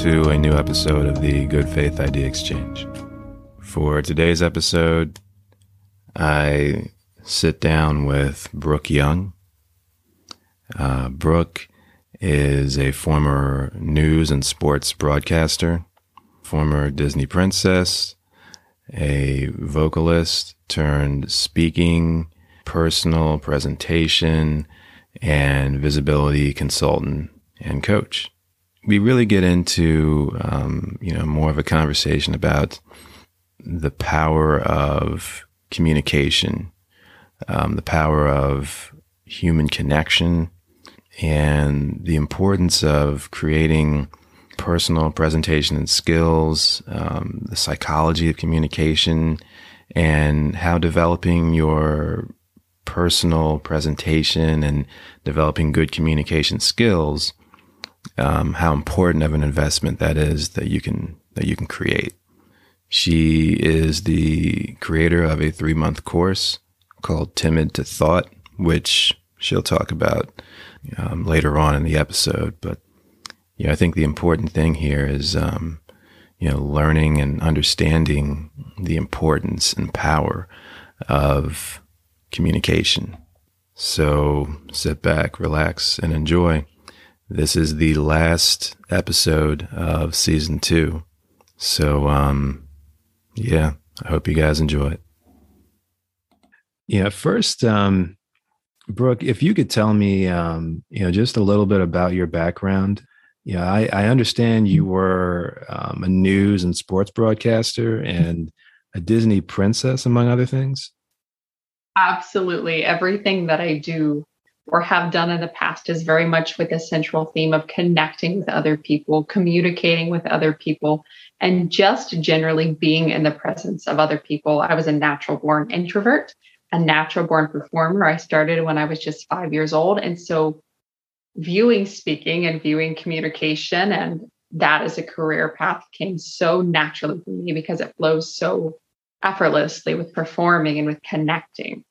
To a new episode of the Good Faith Idea Exchange. For today's episode, I sit down with Brooke Young. Uh, Brooke is a former news and sports broadcaster, former Disney princess, a vocalist turned speaking, personal presentation, and visibility consultant and coach. We really get into, um, you know, more of a conversation about the power of communication, um, the power of human connection, and the importance of creating personal presentation and skills, um, the psychology of communication, and how developing your personal presentation and developing good communication skills, um, how important of an investment that is that you can that you can create. She is the creator of a three month course called Timid to Thought, which she'll talk about um, later on in the episode. But you know, I think the important thing here is um, you know learning and understanding the importance and power of communication. So sit back, relax, and enjoy. This is the last episode of season two. So, um, yeah, I hope you guys enjoy it. Yeah, first, um, Brooke, if you could tell me, um, you know, just a little bit about your background. Yeah, I, I understand you were um, a news and sports broadcaster and a Disney princess, among other things. Absolutely. Everything that I do or have done in the past is very much with a central theme of connecting with other people, communicating with other people, and just generally being in the presence of other people. I was a natural born introvert, a natural born performer. I started when I was just five years old. And so, viewing speaking and viewing communication and that as a career path came so naturally for me because it flows so effortlessly with performing and with connecting.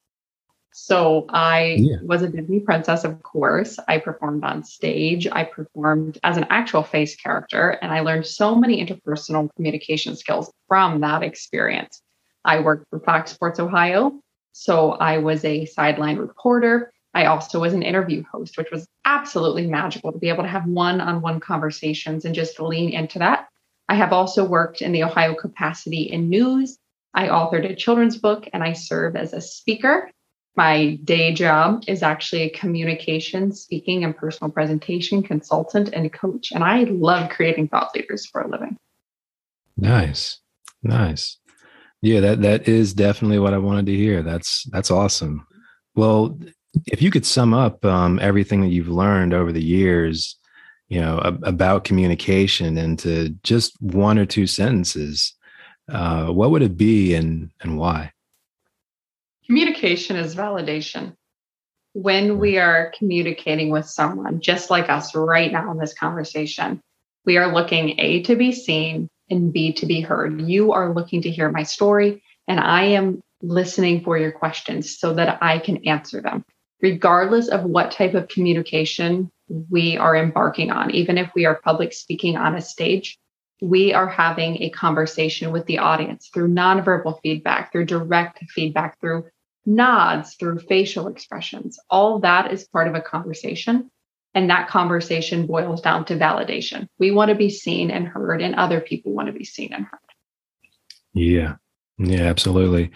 So I yeah. was a Disney princess, of course. I performed on stage. I performed as an actual face character, and I learned so many interpersonal communication skills from that experience. I worked for Fox Sports Ohio, so I was a sideline reporter. I also was an interview host, which was absolutely magical to be able to have one on one conversations and just lean into that. I have also worked in the Ohio capacity in news I authored a children's book and I serve as a speaker. My day job is actually a communication, speaking, and personal presentation consultant and coach. And I love creating thought leaders for a living. Nice. Nice. Yeah, that that is definitely what I wanted to hear. That's that's awesome. Well, if you could sum up um, everything that you've learned over the years, you know, about communication into just one or two sentences, uh, what would it be and and why? Communication is validation. When we are communicating with someone, just like us right now in this conversation, we are looking A to be seen and B to be heard. You are looking to hear my story, and I am listening for your questions so that I can answer them, regardless of what type of communication we are embarking on. Even if we are public speaking on a stage, we are having a conversation with the audience through nonverbal feedback, through direct feedback, through nods, through facial expressions. All that is part of a conversation. And that conversation boils down to validation. We want to be seen and heard, and other people want to be seen and heard. Yeah. Yeah, absolutely.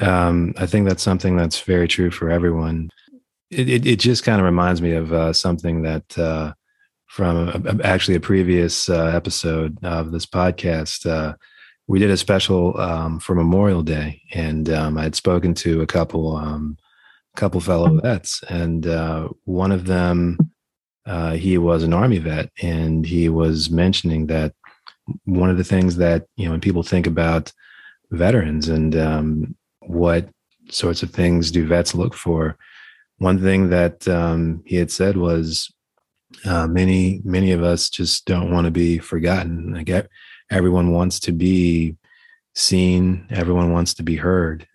Um, I think that's something that's very true for everyone. It, it, it just kind of reminds me of uh, something that uh, from a, actually a previous uh, episode of this podcast. We did a special um, for Memorial Day, and um, I had spoken to a couple, um, couple fellow vets, and uh, one of them, uh, he was an Army vet, and he was mentioning that one of the things that you know when people think about veterans and um, what sorts of things do vets look for, one thing that um, he had said was uh, many many of us just don't want to be forgotten. Like everyone wants to be seen. Everyone wants to be heard.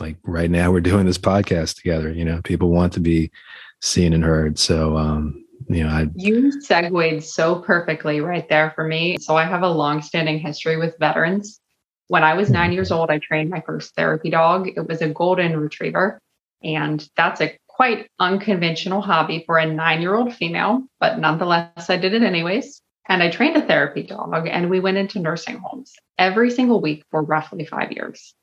Like right now, we're doing this podcast together. You know, people want to be seen and heard. So um, you know, I you segued so perfectly right there for me. So I have a long-standing history with veterans. When I was nine years old, I trained my first therapy dog. It was a golden retriever, and that's a quite unconventional hobby for a nine-year-old female, but nonetheless, I did it anyways. And I trained a therapy dog, and we went into nursing homes every single week for roughly five years.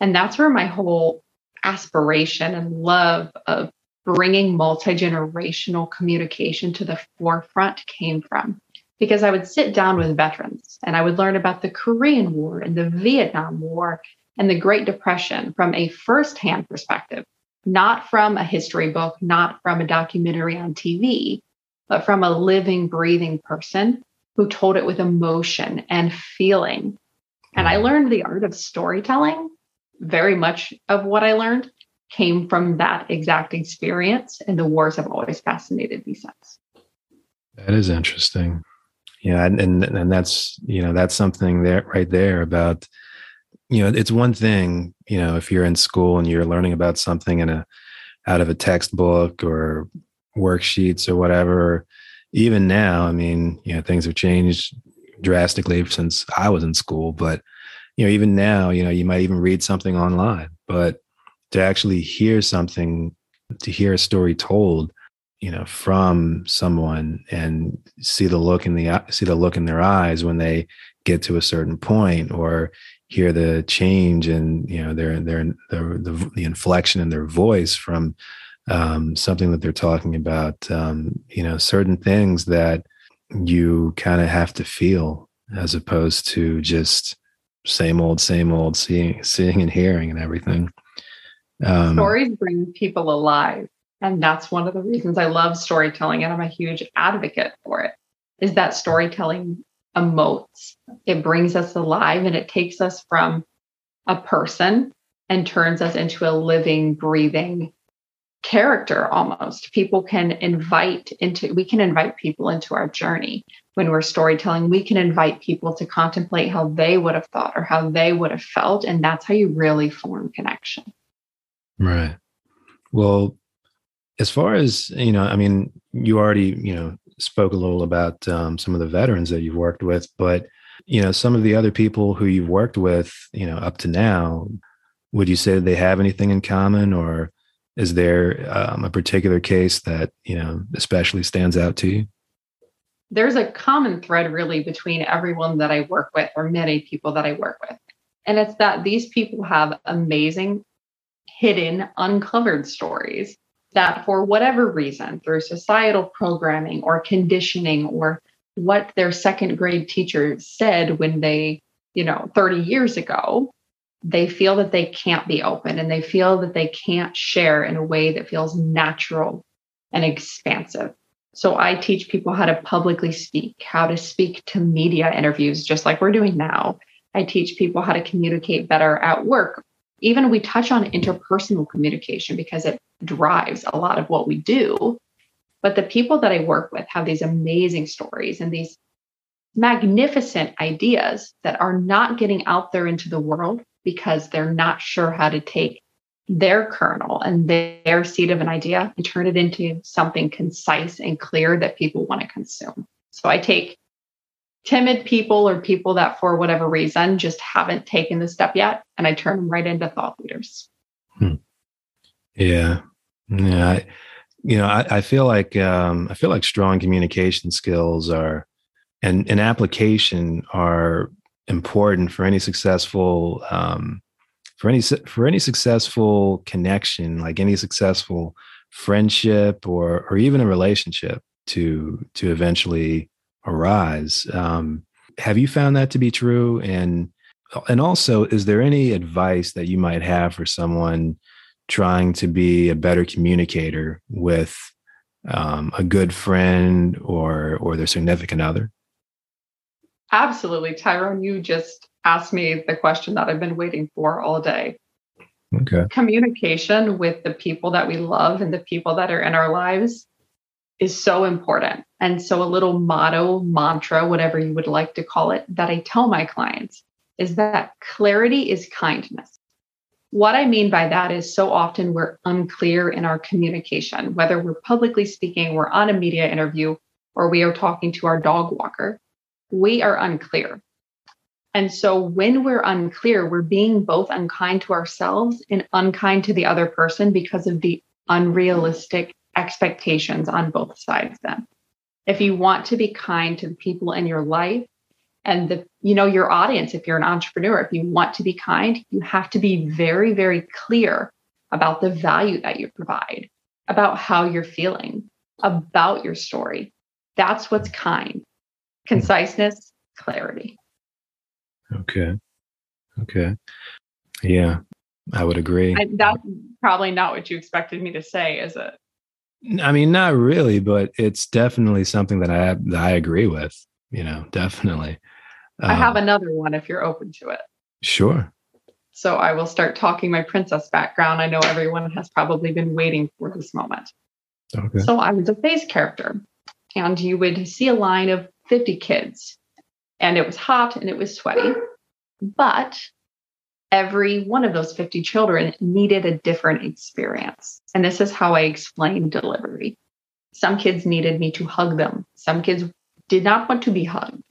And that's where my whole aspiration and love of bringing multi generational communication to the forefront came from. Because I would sit down with veterans and I would learn about the Korean War and the Vietnam War and the Great Depression from a firsthand perspective, not from a history book, not from a documentary on TV, but from a living, breathing person who told it with emotion and feeling. And I hmm. learned the art of storytelling. Very much of what I learned came from that exact experience, and the wars have always fascinated me since. That is interesting. Yeah, and, and and that's you know that's something there right there about you know it's one thing you know if you're in school and you're learning about something in a out of a textbook or worksheets or whatever. Even now i mean you know things have changed drastically since i was in school but you know even now you know you might even read something online but to actually hear something, to hear a story told, you know, from someone and see the look in the see the look in their eyes when they get to a certain point, or hear the change in you know their their the the, the inflection in their voice from um, something that they're talking about. Um, you know, certain things that you kind of have to feel as opposed to just same old, same old, seeing, seeing and hearing and everything. Um, Stories bring people alive. And that's one of the reasons I love storytelling. And I'm a huge advocate for it is that storytelling emotes. It brings us alive and it takes us from a person and turns us into a living, breathing character almost. People can invite into, we can invite people into our journey. When we're storytelling, we can invite people to contemplate how they would have thought or how they would have felt. And that's how you really form connection. Right. Well, as far as, you know, I mean, you already, you know, spoke a little about um, some of the veterans that you've worked with, but, you know, some of the other people who you've worked with, you know, up to now, would you say they have anything in common or is there um, a particular case that, you know, especially stands out to you? There's a common thread really between everyone that I work with or many people that I work with. And it's that these people have amazing hidden, uncovered stories that, for whatever reason, through societal programming or conditioning or what their second grade teacher said when they, you know, 30 years ago, they feel that they can't be open and they feel that they can't share in a way that feels natural and expansive. So I teach people how to publicly speak, how to speak to media interviews, just like we're doing now. I teach people how to communicate better at work even we touch on interpersonal communication because it drives a lot of what we do. But the people that I work with have these amazing stories and these magnificent ideas that are not getting out there into the world because they're not sure how to take their kernel and their seed of an idea and turn it into something concise and clear that people want to consume. So I take timid people or people that for whatever reason just haven't taken the step yet and i turn them right into thought leaders hmm. yeah yeah I, you know I, I feel like um, i feel like strong communication skills are and and application are important for any successful um, for any for any successful connection like any successful friendship or or even a relationship to to eventually arise. Um, have you found that to be true? And and also, is there any advice that you might have for someone trying to be a better communicator with um, a good friend or or their significant other? Absolutely, Tyrone. You just asked me the question that I've been waiting for all day. Okay. Communication with the people that we love and the people that are in our lives is so important. And so, a little motto, mantra, whatever you would like to call it, that I tell my clients is that clarity is kindness. What I mean by that is so often we're unclear in our communication, whether we're publicly speaking, we're on a media interview, or we are talking to our dog walker. We are unclear. And so when we're unclear, we're being both unkind to ourselves and unkind to the other person because of the unrealistic expectations on both sides then. If you want to be kind to the people in your life and the you know your audience if you're an entrepreneur, if you want to be kind, you have to be very very clear about the value that you provide, about how you're feeling, about your story. That's what's kind. Conciseness, clarity. Okay. Okay. Yeah, I would agree. I, that's probably not what you expected me to say, is it? I mean, not really, but it's definitely something that I that I agree with. You know, definitely. I have um, another one if you're open to it. Sure. So I will start talking my princess background. I know everyone has probably been waiting for this moment. Okay. So I was a face character, and you would see a line of 50 kids and it was hot and it was sweaty. But every one of those 50 children needed a different experience. And this is how I explain delivery. Some kids needed me to hug them, some kids did not want to be hugged.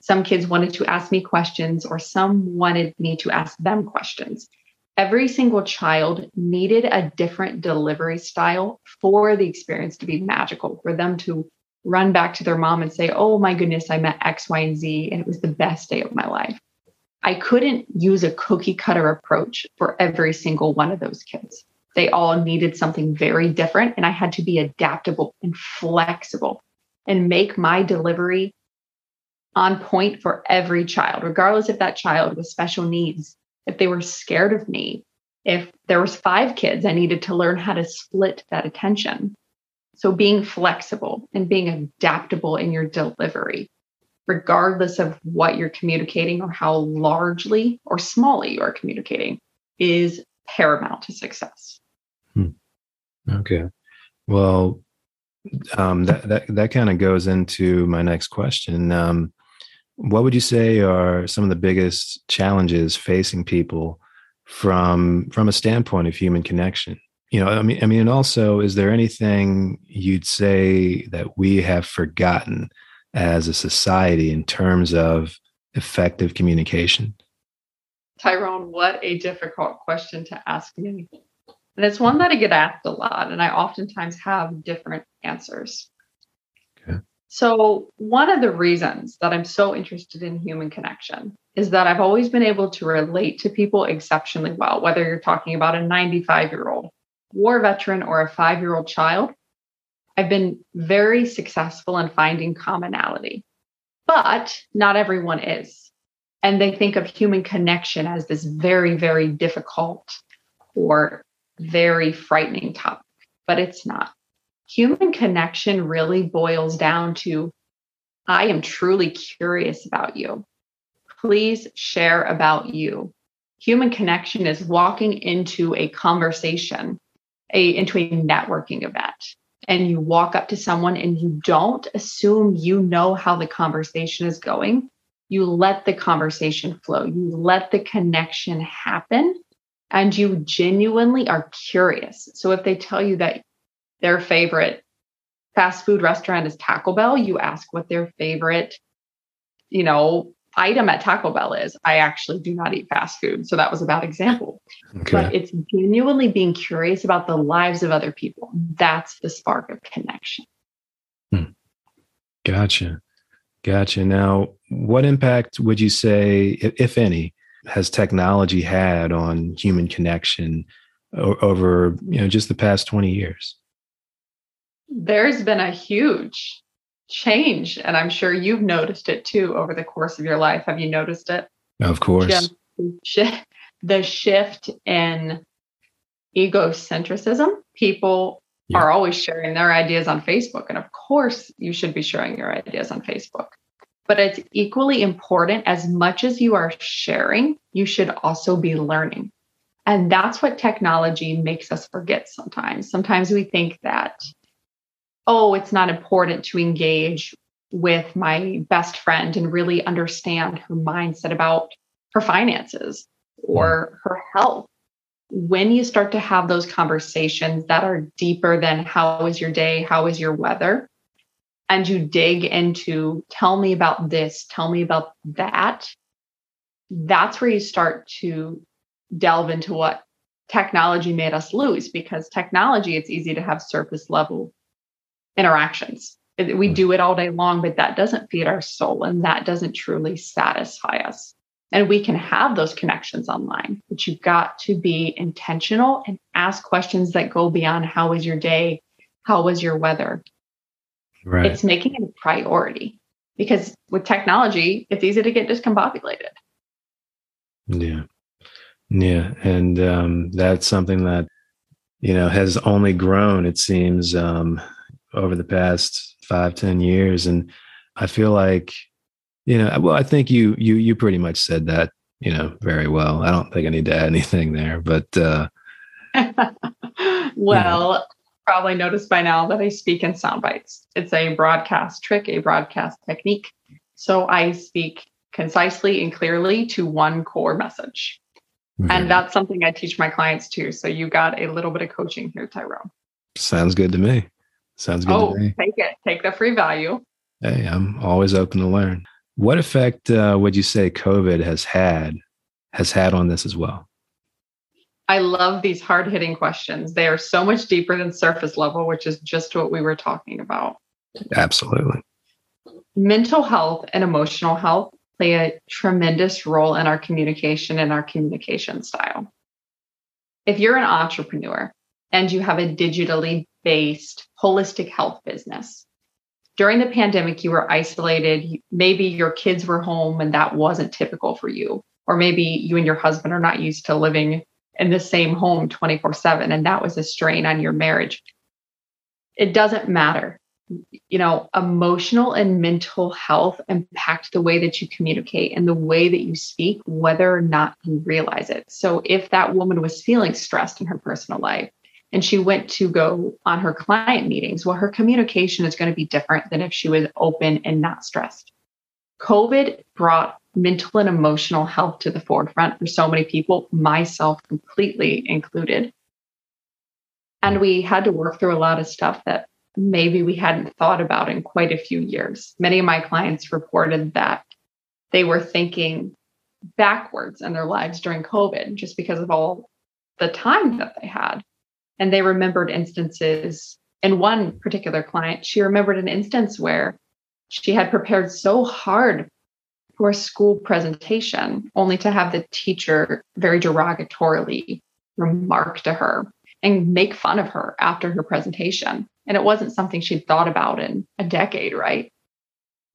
Some kids wanted to ask me questions, or some wanted me to ask them questions. Every single child needed a different delivery style for the experience to be magical, for them to run back to their mom and say, Oh my goodness, I met X, Y, and Z, and it was the best day of my life. I couldn't use a cookie cutter approach for every single one of those kids. They all needed something very different, and I had to be adaptable and flexible and make my delivery on point for every child, regardless if that child was special needs, if they were scared of me, if there was five kids, I needed to learn how to split that attention. So being flexible and being adaptable in your delivery, regardless of what you're communicating or how largely or smallly you are communicating, is paramount to success. Hmm. Okay. Well, um, that that that kind of goes into my next question. Um, what would you say are some of the biggest challenges facing people from from a standpoint of human connection? You know i mean i mean and also is there anything you'd say that we have forgotten as a society in terms of effective communication? Tyrone what a difficult question to ask me. And it's one that i get asked a lot and i oftentimes have different answers. Okay. so one of the reasons that i'm so interested in human connection is that i've always been able to relate to people exceptionally well whether you're talking about a 95 year old war veteran or a five year old child, I've been very successful in finding commonality. But not everyone is. And they think of human connection as this very, very difficult or very frightening topic, but it's not. Human connection really boils down to I am truly curious about you. Please share about you. Human connection is walking into a conversation a into a networking event. And you walk up to someone and you don't assume you know how the conversation is going. You let the conversation flow. You let the connection happen. And you genuinely are curious. So if they tell you that their favorite fast food restaurant is taco bell you ask what their favorite you know item at Taco Bell is I actually do not eat fast food. So that was a bad example. Okay. But it's genuinely being curious about the lives of other people. That's the spark of connection. Hmm. Gotcha. Gotcha. Now, what impact would you say, if, if any, has technology had on human connection over you know just the past 20 years? There's been a huge change. And I'm sure you've noticed it too over the course of your life. Have you noticed it? Of course. The shift in egocentrism. People yeah. are always sharing their ideas on Facebook. And of course, you should be sharing your ideas on Facebook. But it's equally important as much as you are sharing, you should also be learning. And that's what technology makes us forget sometimes. Sometimes we think that oh, it's not important to engage with my best friend and really understand her mindset about her finances or mm-hmm. her health. When you start to have those conversations that are deeper than how was your day, how was your weather, and you dig into tell me about this, tell me about that, that's where you start to delve into what technology made us lose because technology, it's easy to have surface level interactions. We do it all day long, but that doesn't feed our soul and that doesn't truly satisfy us. And we can have those connections online, but you've got to be intentional and ask questions that go beyond how was your day? How was your weather? Right. It's making it a priority because with technology, it's easy to get discombobulated. Yeah. Yeah. And um, that's something that, you know, has only grown, it seems, um, over the past five, ten years. And I feel like, you know, well, I think you you you pretty much said that, you know, very well. I don't think I need to add anything there, but uh well, probably noticed by now that I speak in sound bites. It's a broadcast trick, a broadcast technique. So I speak concisely and clearly to one core message. Mm-hmm. And that's something I teach my clients too. So you got a little bit of coaching here, Tyrone. Sounds good to me. Sounds good oh, Take it. Take the free value. Hey, I'm always open to learn. What effect uh, would you say COVID has had has had on this as well? I love these hard hitting questions. They are so much deeper than surface level, which is just what we were talking about. Absolutely. Mental health and emotional health play a tremendous role in our communication and our communication style. If you're an entrepreneur and you have a digitally based holistic health business, during the pandemic, you were isolated. Maybe your kids were home and that wasn't typical for you. Or maybe you and your husband are not used to living in the same home 24 7 and that was a strain on your marriage it doesn't matter you know emotional and mental health impact the way that you communicate and the way that you speak whether or not you realize it so if that woman was feeling stressed in her personal life and she went to go on her client meetings well her communication is going to be different than if she was open and not stressed covid brought mental and emotional health to the forefront for so many people, myself completely included. And we had to work through a lot of stuff that maybe we hadn't thought about in quite a few years. Many of my clients reported that they were thinking backwards in their lives during COVID just because of all the time that they had. And they remembered instances. In one particular client, she remembered an instance where she had prepared so hard for a school presentation, only to have the teacher very derogatorily remark to her and make fun of her after her presentation. And it wasn't something she'd thought about in a decade, right?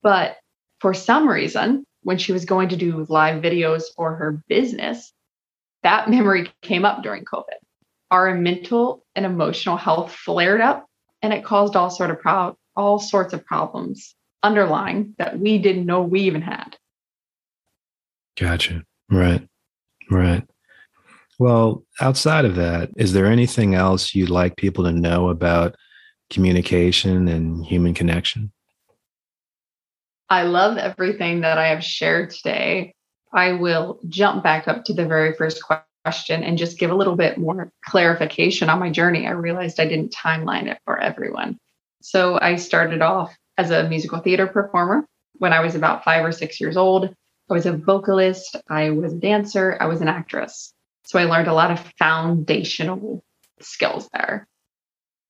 But for some reason, when she was going to do live videos for her business, that memory came up during COVID. Our mental and emotional health flared up and it caused all sort of pro- all sorts of problems underlying that we didn't know we even had. Gotcha. Right. Right. Well, outside of that, is there anything else you'd like people to know about communication and human connection? I love everything that I have shared today. I will jump back up to the very first question and just give a little bit more clarification on my journey. I realized I didn't timeline it for everyone. So I started off as a musical theater performer when I was about five or six years old. I was a vocalist, I was a dancer, I was an actress. So I learned a lot of foundational skills there.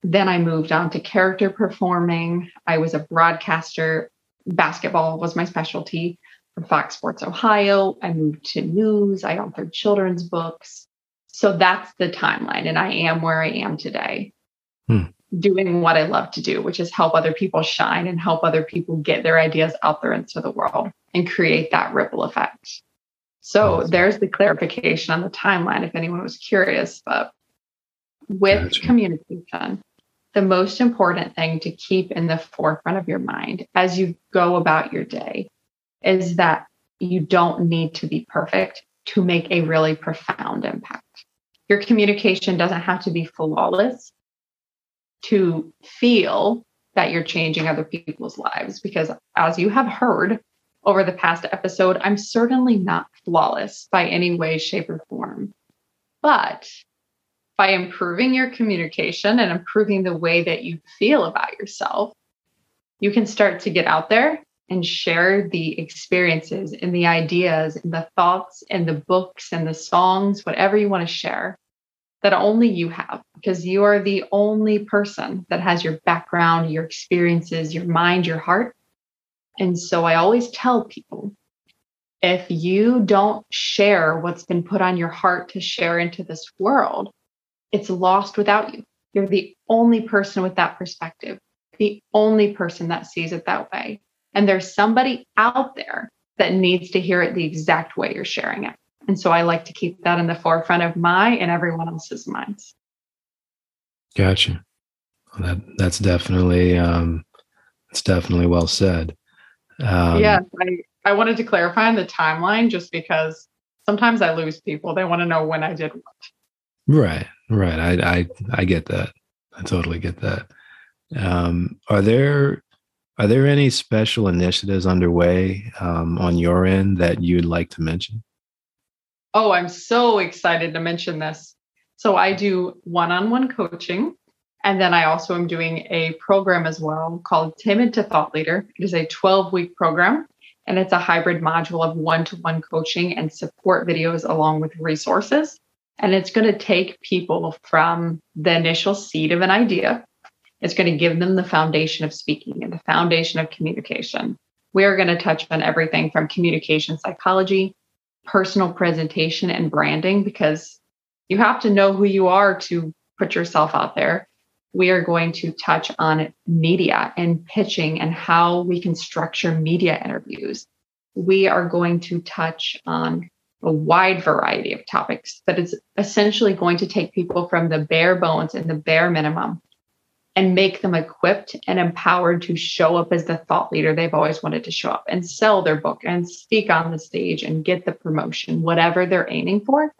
Then I moved on to character performing. I was a broadcaster. Basketball was my specialty from Fox Sports Ohio. I moved to news. I authored children's books. So that's the timeline. And I am where I am today. Hmm doing what I love to do, which is help other people shine and help other people get their ideas out there into the world and create that ripple effect. So awesome. there's the clarification on the timeline if anyone was curious. But with gotcha. communication, the most important thing to keep in the forefront of your mind as you go about your day is that you don't need to be perfect to make a really profound impact. Your communication doesn't have to be flawless to feel that you're changing other people's lives. Because as you have heard over the past episode, I'm certainly not flawless by any way, shape, or form. But by improving your communication and improving the way that you feel about yourself, you can start to get out there and share the experiences and the ideas and the thoughts and the books and the songs, whatever you want to share, that only you have, because you are the only person that has your background, your experiences, your mind, your heart. And so I always tell people if you don't share what's been put on your heart to share into this world, it's lost without you. You're the only person with that perspective, the only person that sees it that way. And there's somebody out there that needs to hear it the exact way you're sharing it. And so I like to keep that in the forefront of my and everyone else's minds. Gotcha. Well, that that's definitely um, it's definitely well said. Um, yeah, I, I wanted to clarify on the timeline just because sometimes I lose people. They want to know when I did what. Right, right. I I I get that. I totally get that. Um, are there are there any special initiatives underway um, on your end that you'd like to mention? Oh, I'm so excited to mention this. So I do one-on-one coaching and then I also am doing a program as well called Timid to Thought Leader. It is a 12 week program and it's a hybrid module of one to one coaching and support videos along with resources. And it's going to take people from the initial seed of an idea. It's going to give them the foundation of speaking and the foundation of communication. We are going to touch on everything from communication psychology, personal presentation, and branding because you have to know who you are to put yourself out there we are going to touch on media and pitching and how we can structure media interviews. We are going to touch on a wide variety of topics that is essentially going to take people from the bare bones and the bare minimum and make them equipped and empowered to show up as the thought leader they've always wanted to show up and sell their book and speak on the stage and get the promotion, whatever they're aiming for.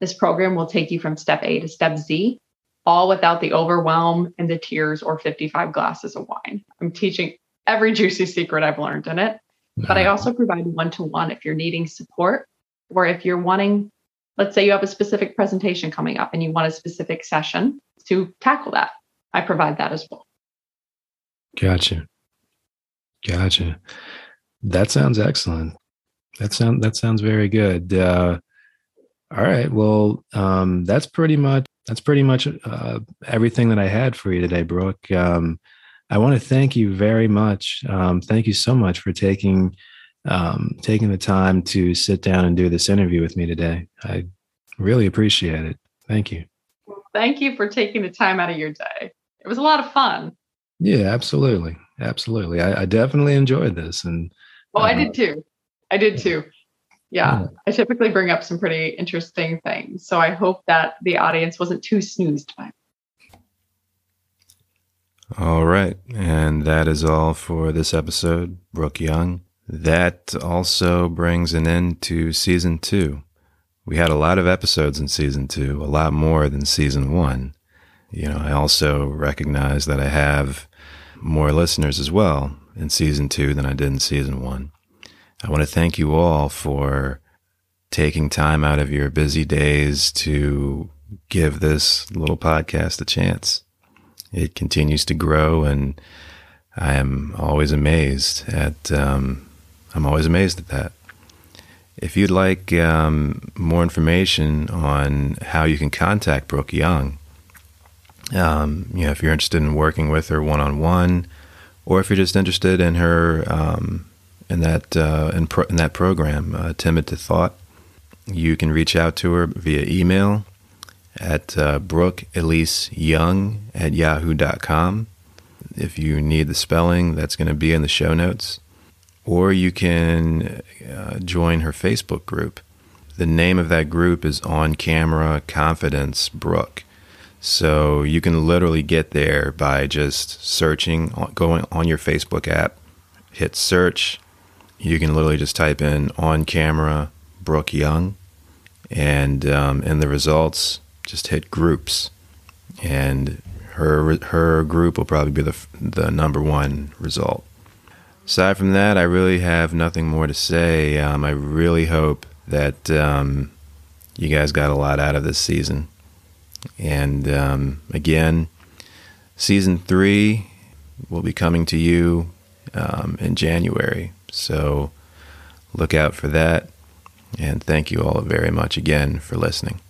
This program will take you from step A to step Z all without the overwhelm and the tears or 55 glasses of wine. I'm teaching every juicy secret I've learned in it. But I also provide one to one if you're needing support or if you're wanting, let's say you have a specific presentation coming up and you want a specific session to tackle that. I provide that as well. Gotcha. Gotcha. That sounds excellent. That sounds that sounds very good. Uh, all right. Well, um, that's pretty much that's pretty much uh, everything that I had for you today, Brooke. Um, I want to thank you very much. Um, thank you so much for taking um, taking the time to sit down and do this interview with me today. I really appreciate it. Thank you. Thank you for taking the time out of your day. It was a lot of fun. Yeah, absolutely, absolutely. I, I definitely enjoyed this, and oh, uh, I did too. I did too yeah, I typically bring up some pretty interesting things. So I hope that the audience wasn't too snoozed by it. All right. And that is all for this episode, Brooke Young. That also brings an end to season two. We had a lot of episodes in season two, a lot more than season one. You know, I also recognize that I have more listeners as well in season two than I did in season one. I want to thank you all for taking time out of your busy days to give this little podcast a chance. It continues to grow, and I am always amazed at. Um, I'm always amazed at that. If you'd like um, more information on how you can contact Brooke Young, um, you know, if you're interested in working with her one on one, or if you're just interested in her um, in that uh, in, pro- in, that program, uh, Timid to Thought. You can reach out to her via email at uh, Brooke Elise Young at yahoo.com. If you need the spelling, that's going to be in the show notes. Or you can uh, join her Facebook group. The name of that group is On Camera Confidence Brooke. So you can literally get there by just searching, going on your Facebook app, hit search, you can literally just type in on camera Brooke Young, and um, in the results, just hit groups, and her her group will probably be the the number one result. Aside from that, I really have nothing more to say. Um, I really hope that um, you guys got a lot out of this season. And um, again, season three will be coming to you um, in January. So look out for that. And thank you all very much again for listening.